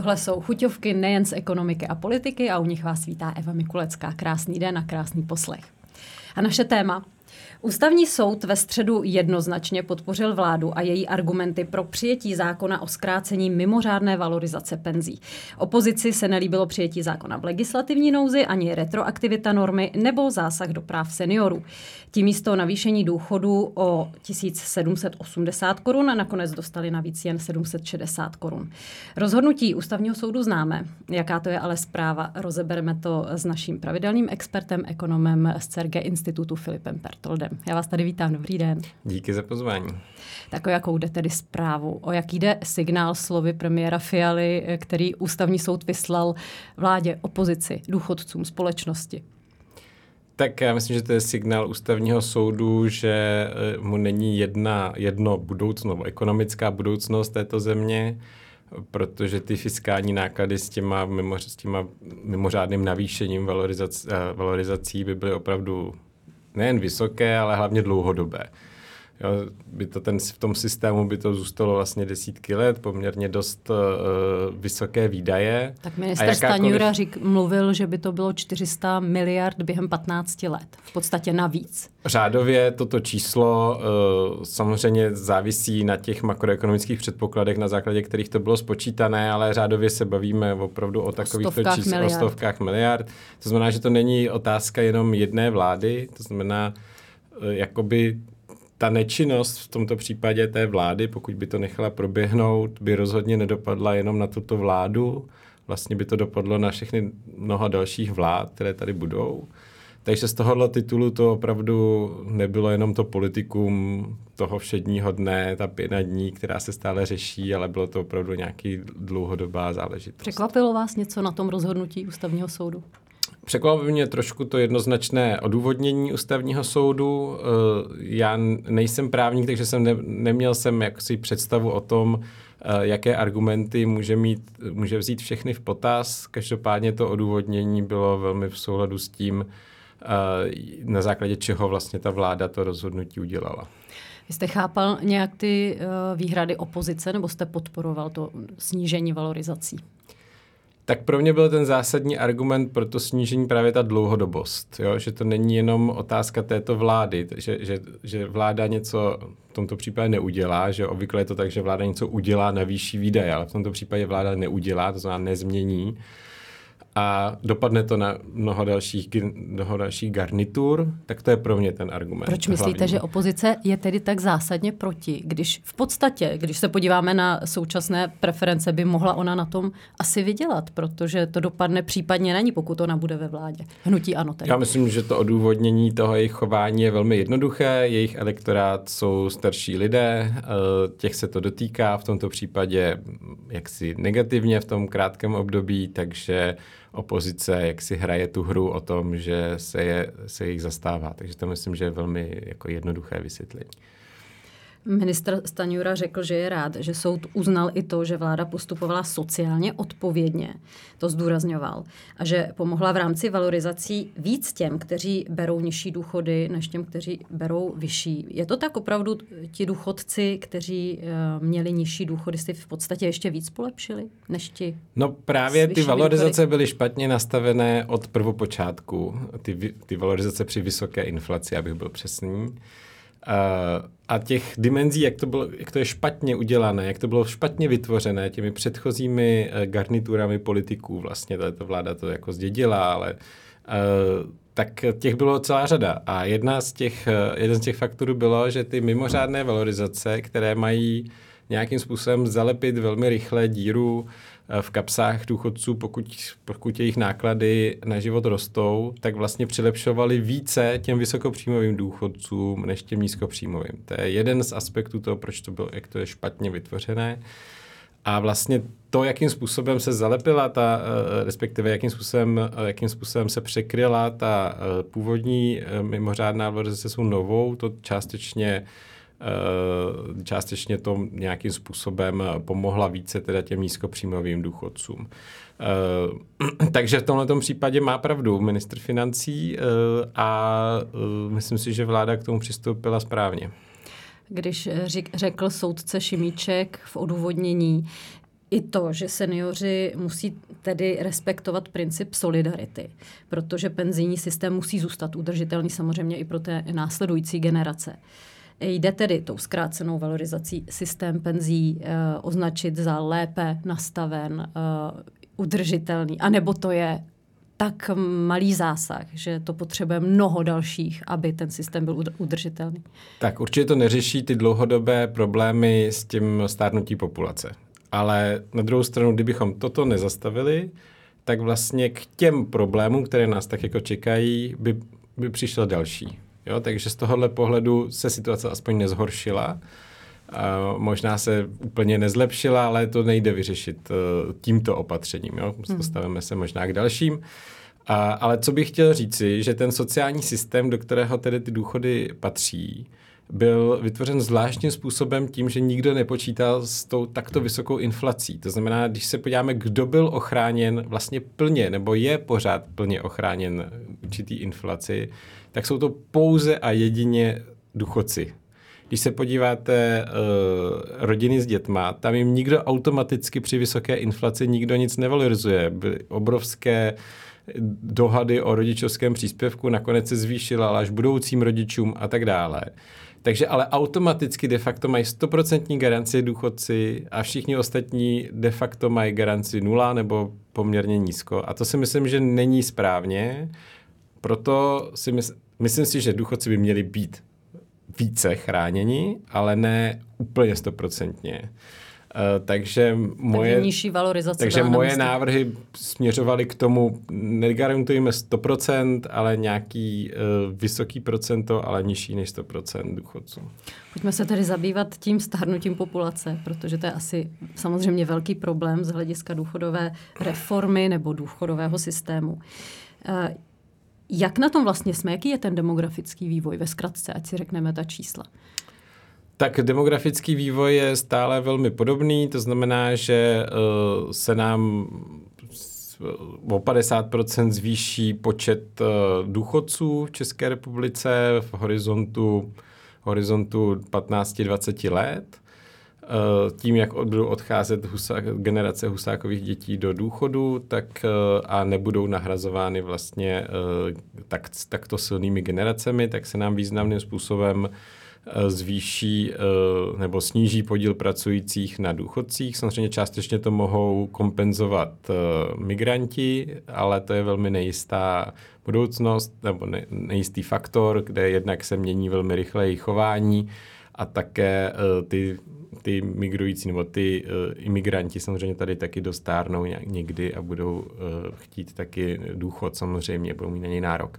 Tohle jsou chuťovky nejen z ekonomiky a politiky a u nich vás vítá Eva Mikulecká. Krásný den a krásný poslech. A naše téma Ústavní soud ve středu jednoznačně podpořil vládu a její argumenty pro přijetí zákona o zkrácení mimořádné valorizace penzí. Opozici se nelíbilo přijetí zákona v legislativní nouzi, ani retroaktivita normy nebo zásah do práv seniorů. Tím místo navýšení důchodu o 1780 korun nakonec dostali navíc jen 760 korun. Rozhodnutí ústavního soudu známe. Jaká to je ale zpráva? Rozebereme to s naším pravidelným expertem, ekonomem z CERGE institutu Filipem Pertoldem. Já vás tady vítám, dobrý den. Díky za pozvání. Tak o jakou jde tedy zprávu? O jaký jde signál slovy premiéra Fialy, který ústavní soud vyslal vládě, opozici, důchodcům, společnosti? Tak já myslím, že to je signál ústavního soudu, že eh, mu není jedna, jedno budoucnost, ekonomická budoucnost této země, protože ty fiskální náklady s těma, mimo, s těma mimořádným navýšením valorizací, eh, valorizací by byly opravdu nejen vysoké, ale hlavně dlouhodobé. Jo, by to ten, v tom systému by to zůstalo vlastně desítky let, poměrně dost uh, vysoké výdaje. Tak minister jakákoliv... Staňura řík, mluvil, že by to bylo 400 miliard během 15 let. V podstatě navíc. Řádově toto číslo uh, samozřejmě závisí na těch makroekonomických předpokladech, na základě kterých to bylo spočítané, ale řádově se bavíme opravdu o takovýchto číslech, o stovkách miliard. To znamená, že to není otázka jenom jedné vlády, to znamená, uh, jakoby ta nečinnost v tomto případě té vlády, pokud by to nechala proběhnout, by rozhodně nedopadla jenom na tuto vládu, vlastně by to dopadlo na všechny mnoho dalších vlád, které tady budou. Takže z tohohle titulu to opravdu nebylo jenom to politikum toho všedního dne, ta pěna dní, která se stále řeší, ale bylo to opravdu nějaký dlouhodobá záležitost. Překvapilo vás něco na tom rozhodnutí ústavního soudu? Překvapilo mě trošku to jednoznačné odůvodnění ústavního soudu. Eh, já nejsem právník, takže jsem ne, neměl jsem jaksi představu o tom, eh, jaké argumenty může, mít, může vzít všechny v potaz. Každopádně to odůvodnění bylo velmi v souladu s tím, eh, na základě čeho vlastně ta vláda to rozhodnutí udělala. Vy jste chápal nějak ty výhrady opozice, nebo jste podporoval to snížení valorizací? Tak pro mě byl ten zásadní argument pro to snížení právě ta dlouhodobost. Jo? Že to není jenom otázka této vlády, že, že, že vláda něco v tomto případě neudělá, že obvykle je to tak, že vláda něco udělá na výšší výdaje, ale v tomto případě vláda neudělá, to znamená nezmění a dopadne to na mnoho dalších, mnoho dalších garnitur, tak to je pro mě ten argument. Proč myslíte, hlavní. že opozice je tedy tak zásadně proti, když v podstatě, když se podíváme na současné preference, by mohla ona na tom asi vydělat, protože to dopadne případně na ní, pokud ona bude ve vládě. Hnutí ano tedy. Já myslím, že to odůvodnění toho jejich chování je velmi jednoduché. Jejich elektorát jsou starší lidé, eh, těch se to dotýká, v tomto případě jaksi negativně v tom krátkém období, takže opozice jak si hraje tu hru o tom, že se, je, se jich zastává. Takže to myslím, že je velmi jako jednoduché vysvětlení. Ministr Staňura řekl, že je rád, že soud uznal i to, že vláda postupovala sociálně odpovědně, to zdůrazňoval, a že pomohla v rámci valorizací víc těm, kteří berou nižší důchody, než těm, kteří berou vyšší. Je to tak opravdu ti důchodci, kteří uh, měli nižší důchody, si v podstatě ještě víc polepšili, než ti? No právě ty valorizace důchody? byly špatně nastavené od prvopočátku. Ty, ty valorizace při vysoké inflaci, abych byl přesný. Uh, a těch dimenzí, jak to, bylo, jak to je špatně udělané, jak to bylo špatně vytvořené těmi předchozími uh, garniturami politiků, vlastně tato vláda to jako zdědila, ale uh, tak těch bylo celá řada. A jedna z těch, jeden z těch faktorů bylo, že ty mimořádné valorizace, které mají nějakým způsobem zalepit velmi rychle díru v kapsách důchodců, pokud, pokud jejich náklady na život rostou, tak vlastně přilepšovali více těm vysokopříjmovým důchodcům než těm nízkopříjmovým. To je jeden z aspektů toho, proč to bylo, jak to je špatně vytvořené. A vlastně to, jakým způsobem se zalepila ta, eh, respektive jakým způsobem, eh, jakým způsobem se překryla ta eh, původní mimořádná valorizace jsou novou, to částečně Eh, částečně to nějakým způsobem pomohla více teda těm nízkopříjmovým důchodcům. Eh, takže v tomto případě má pravdu ministr financí eh, a myslím si, že vláda k tomu přistoupila správně. Když řekl soudce Šimíček v odůvodnění, i to, že seniori musí tedy respektovat princip solidarity, protože penzijní systém musí zůstat udržitelný samozřejmě i pro té následující generace. Jde tedy tou zkrácenou valorizací systém penzí eh, označit za lépe nastaven, eh, udržitelný, anebo to je tak malý zásah, že to potřebuje mnoho dalších, aby ten systém byl udržitelný. Tak určitě to neřeší ty dlouhodobé problémy s tím stárnutí populace. Ale na druhou stranu, kdybychom toto nezastavili, tak vlastně k těm problémům, které nás tak jako čekají, by, by přišel další. Jo? Takže z tohohle pohledu se situace aspoň nezhoršila. A možná se úplně nezlepšila, ale to nejde vyřešit uh, tímto opatřením. Jo? Hmm. Postavíme se možná k dalším. A, ale co bych chtěl říci, že ten sociální systém, do kterého tedy ty důchody patří, byl vytvořen zvláštním způsobem tím, že nikdo nepočítal s tou takto vysokou inflací. To znamená, když se podíváme, kdo byl ochráněn vlastně plně, nebo je pořád plně ochráněn určitý inflaci, tak jsou to pouze a jedině důchodci. Když se podíváte uh, rodiny s dětma, tam jim nikdo automaticky při vysoké inflaci nikdo nic nevalorizuje. Byly obrovské dohady o rodičovském příspěvku, nakonec se zvýšila až budoucím rodičům a tak dále. Takže ale automaticky de facto mají 100% garanci důchodci a všichni ostatní de facto mají garanci nula nebo poměrně nízko. A to si myslím, že není správně. Proto si mysl, myslím si, že důchodci by měli být více chráněni, ale ne úplně stoprocentně. Uh, takže moje, takže nižší valorizace takže moje návrhy směřovaly k tomu, negarantujeme 100%, ale nějaký uh, vysoký procento, ale nižší než 100% důchodců. Pojďme se tedy zabývat tím stárnutím populace, protože to je asi samozřejmě velký problém z hlediska důchodové reformy nebo důchodového systému. Uh, jak na tom vlastně jsme? Jaký je ten demografický vývoj ve zkratce, ať si řekneme ta čísla? Tak demografický vývoj je stále velmi podobný, to znamená, že uh, se nám o 50% zvýší počet uh, důchodců v České republice v horizontu, horizontu 15-20 let. Uh, tím, jak budou odcházet husák, generace husákových dětí do důchodu, tak uh, a nebudou nahrazovány vlastně tak, takto silnými generacemi, tak se nám významným způsobem Eh, zvýší eh, nebo sníží podíl pracujících na důchodcích. Samozřejmě částečně to mohou kompenzovat eh, migranti, ale to je velmi nejistá budoucnost nebo nejistý faktor, kde jednak se mění velmi rychle jejich chování a také ty, ty migrující nebo ty imigranti samozřejmě tady taky dostárnou někdy a budou chtít taky důchod samozřejmě, budou mít na něj nárok.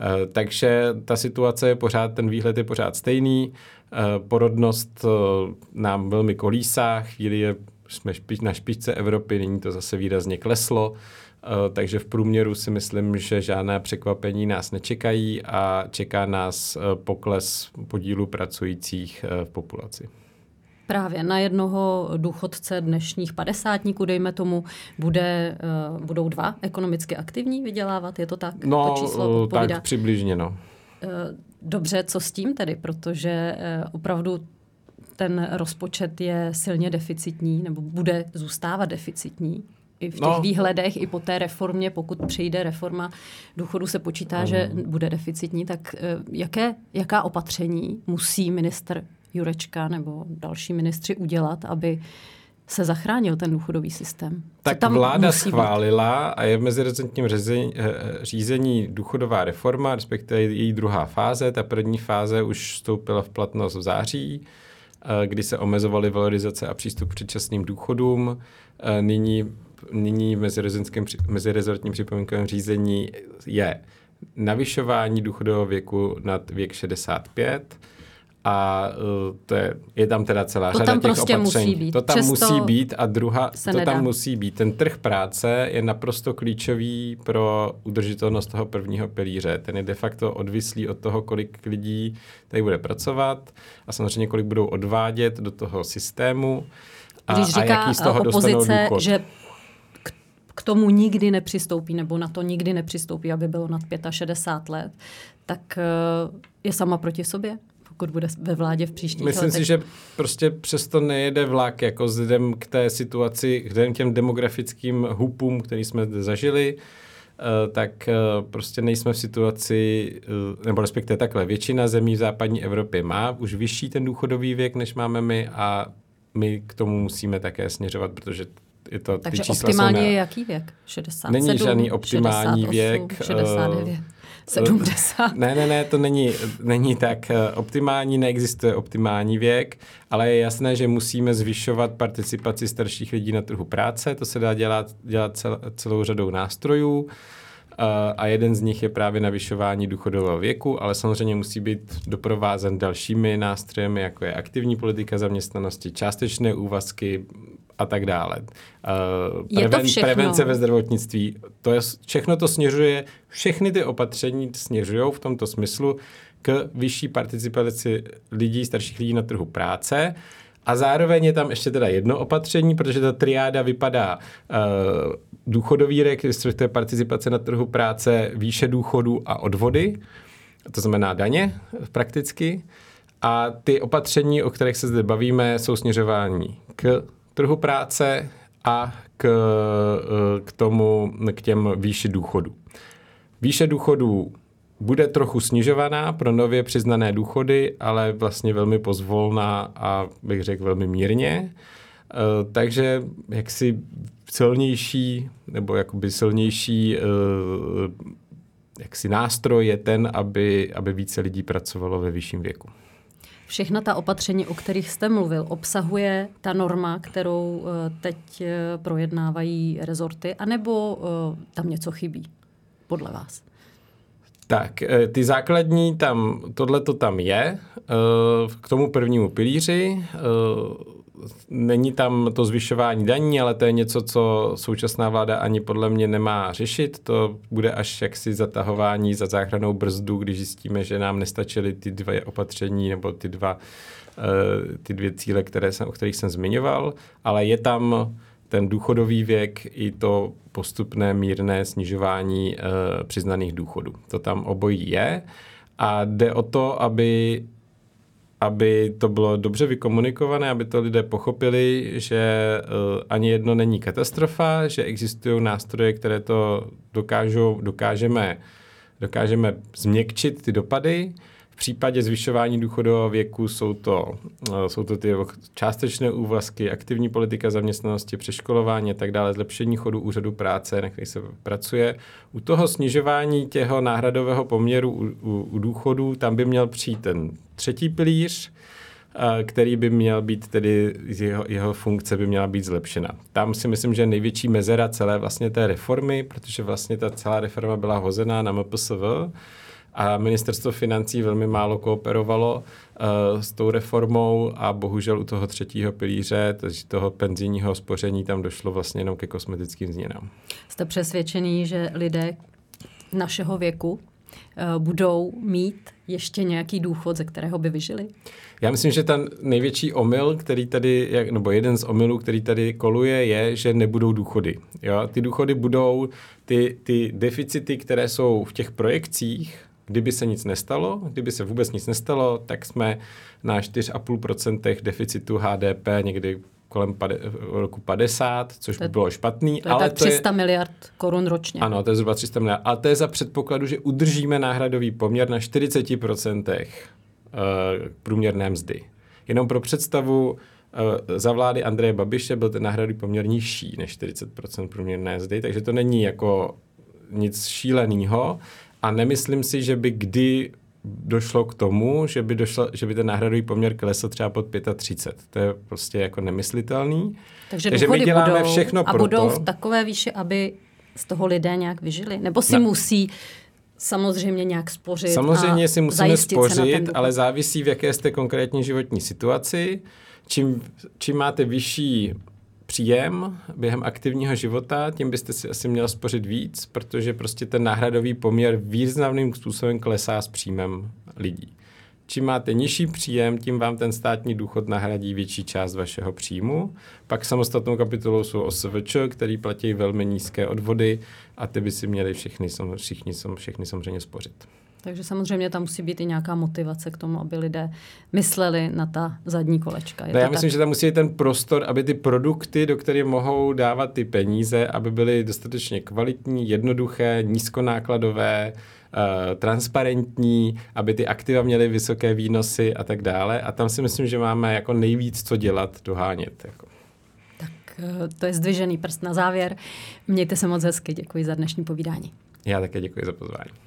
Eh, takže ta situace je pořád, ten výhled je pořád stejný. Eh, porodnost eh, nám velmi kolísá, chvíli je, jsme špič, na špičce Evropy, nyní to zase výrazně kleslo. Takže v průměru si myslím, že žádné překvapení nás nečekají a čeká nás pokles podílu pracujících v populaci. Právě na jednoho důchodce dnešních padesátníků, dejme tomu, bude, uh, budou dva ekonomicky aktivní vydělávat, je to tak? No, to číslo eh, odpovídá? tak přibližně, no. Uh, dobře, co s tím tedy? Protože opravdu ten rozpočet je silně deficitní, nebo bude zůstávat deficitní i v těch no. výhledech, i po té reformě, pokud přijde reforma důchodu, se počítá, um. že bude deficitní, tak jaké, jaká opatření musí minister Jurečka nebo další ministři udělat, aby se zachránil ten důchodový systém? Tak tam vláda schválila být? a je v mezirezentním řízení, eh, řízení důchodová reforma, respektive její druhá fáze. Ta první fáze už vstoupila v platnost v září, eh, kdy se omezovaly valorizace a přístup k předčasným důchodům. Eh, nyní, nyní v mezirezortním připomínkovém řízení je navyšování důchodového věku nad věk 65, a uh, to je, je tam teda celá to řada tam těch prostě opatření. Musí být. To tam Přesto musí být a druhá, to nedá. tam musí být. Ten trh práce je naprosto klíčový pro udržitelnost toho prvního pilíře. Ten je de facto odvislý od toho, kolik lidí tady bude pracovat a samozřejmě kolik budou odvádět do toho systému a, Když říká a jaký z toho opozice, že k tomu nikdy nepřistoupí, nebo na to nikdy nepřistoupí, aby bylo nad 65 let, tak eh, je sama proti sobě? Pokud bude ve vládě v příštích Myslím letech. si, že prostě přesto nejede vlak jako vzhledem k té situaci, k těm demografickým hupům, který jsme zde zažili, eh, tak eh, prostě nejsme v situaci, eh, nebo respektive takhle, většina zemí v západní Evropě má už vyšší ten důchodový věk, než máme my a my k tomu musíme také směřovat, protože je to, Takže ty čísla optimálně jsou je jaký věk? 67, Není žádný optimální 68, věk. 69, 70. Ne, ne, ne, to není, není tak. Optimální neexistuje optimální věk, ale je jasné, že musíme zvyšovat participaci starších lidí na trhu práce. To se dá dělat, dělat cel, celou řadou nástrojů a jeden z nich je právě navyšování důchodového věku, ale samozřejmě musí být doprovázen dalšími nástroji, jako je aktivní politika zaměstnanosti, částečné úvazky, a tak dále. Uh, je Preven, to prevence ve zdravotnictví, to je, všechno to směřuje, všechny ty opatření směřují v tomto smyslu k vyšší participaci lidí, starších lidí na trhu práce. A zároveň je tam ještě teda jedno opatření, protože ta triáda vypadá uh, důchodový rek, to je participace na trhu práce, výše důchodu a odvody, to znamená daně prakticky. A ty opatření, o kterých se zde bavíme, jsou směřování k trhu práce a k, eh, k tomu, k těm výši důchodů. Výše důchodů bude trochu snižovaná pro nově přiznané důchody, ale vlastně velmi pozvolná a bych řekl velmi mírně. Eh, takže jaksi silnější nebo jakoby silnější eh, jaksi nástroj je ten, aby, aby více lidí pracovalo ve vyšším věku. Všechna ta opatření, o kterých jste mluvil, obsahuje ta norma, kterou eh, teď eh, projednávají rezorty, anebo eh, tam něco chybí, podle vás? Tak, ty základní tam, tohle to tam je, k tomu prvnímu pilíři, není tam to zvyšování daní, ale to je něco, co současná vláda ani podle mě nemá řešit. To bude až jaksi zatahování za záchranou brzdu, když zjistíme, že nám nestačily ty dvě opatření nebo ty dva eh, ty dvě cíle, které jsem, o kterých jsem zmiňoval, ale je tam ten důchodový věk i to postupné mírné snižování uh, přiznaných důchodů. To tam obojí je a jde o to, aby aby to bylo dobře vykomunikované, aby to lidé pochopili, že uh, ani jedno není katastrofa, že existují nástroje, které to dokážou, dokážeme, dokážeme změkčit ty dopady v případě zvyšování důchodového věku jsou to, eh, jsou to ty částečné úvazky, aktivní politika zaměstnanosti, přeškolování a tak dále, zlepšení chodu úřadu práce, na který se pracuje. U toho snižování těho náhradového poměru u, u, u důchodů, tam by měl přijít ten třetí pilíř, eh, který by měl být tedy, jeho, jeho funkce by měla být zlepšena. Tam si myslím, že největší mezera celé vlastně té reformy, protože vlastně ta celá reforma byla hozená na MPSV, a ministerstvo financí velmi málo kooperovalo uh, s tou reformou a bohužel u toho třetího pilíře, toho penzijního spoření, tam došlo vlastně jenom ke kosmetickým změnám. Jste přesvědčený, že lidé našeho věku uh, budou mít ještě nějaký důchod, ze kterého by vyžili? Já myslím, že ten největší omyl, který tady, nebo jeden z omylů, který tady koluje, je, že nebudou důchody. Jo? Ty důchody budou, ty, ty deficity, které jsou v těch projekcích, Kdyby se nic nestalo, kdyby se vůbec nic nestalo, tak jsme na 4,5% deficitu HDP někdy kolem pade, roku 50, což to by bylo špatný. To je ale tak 300 to je, miliard korun ročně. Ano, to je zhruba 300 miliard. Ale to je za předpokladu, že udržíme náhradový poměr na 40% uh, průměrné mzdy. Jenom pro představu, uh, za vlády Andreje Babiše byl ten náhradový poměr nižší než 40% průměrné mzdy, takže to není jako nic šíleného. A nemyslím si, že by kdy došlo k tomu, že by, došlo, že by ten náhradový poměr klesl třeba pod 35. To je prostě jako nemyslitelný. Takže, Takže my děláme budou, všechno a pro budou v takové výši, aby z toho lidé nějak vyžili? Nebo si no. musí samozřejmě nějak spořit Samozřejmě si musíme spořit, ale závisí, v jaké jste konkrétní životní situaci. Čím, čím máte vyšší příjem během aktivního života, tím byste si asi měl spořit víc, protože prostě ten náhradový poměr významným způsobem klesá s příjmem lidí. Čím máte nižší příjem, tím vám ten státní důchod nahradí větší část vašeho příjmu. Pak samostatnou kapitolou jsou OSVČ, který platí velmi nízké odvody a ty by si měli všichni, všichni, všichni samozřejmě spořit. Takže samozřejmě tam musí být i nějaká motivace k tomu, aby lidé mysleli na ta zadní kolečka. Je no já myslím, tak? že tam musí být ten prostor, aby ty produkty, do kterých mohou dávat ty peníze, aby byly dostatečně kvalitní, jednoduché, nízkonákladové, uh, transparentní, aby ty aktiva měly vysoké výnosy a tak dále. A tam si myslím, že máme jako nejvíc co dělat, dohánět. Jako. Tak uh, to je zdvižený prst na závěr. Mějte se moc hezky. Děkuji za dnešní povídání. Já také děkuji za pozvání.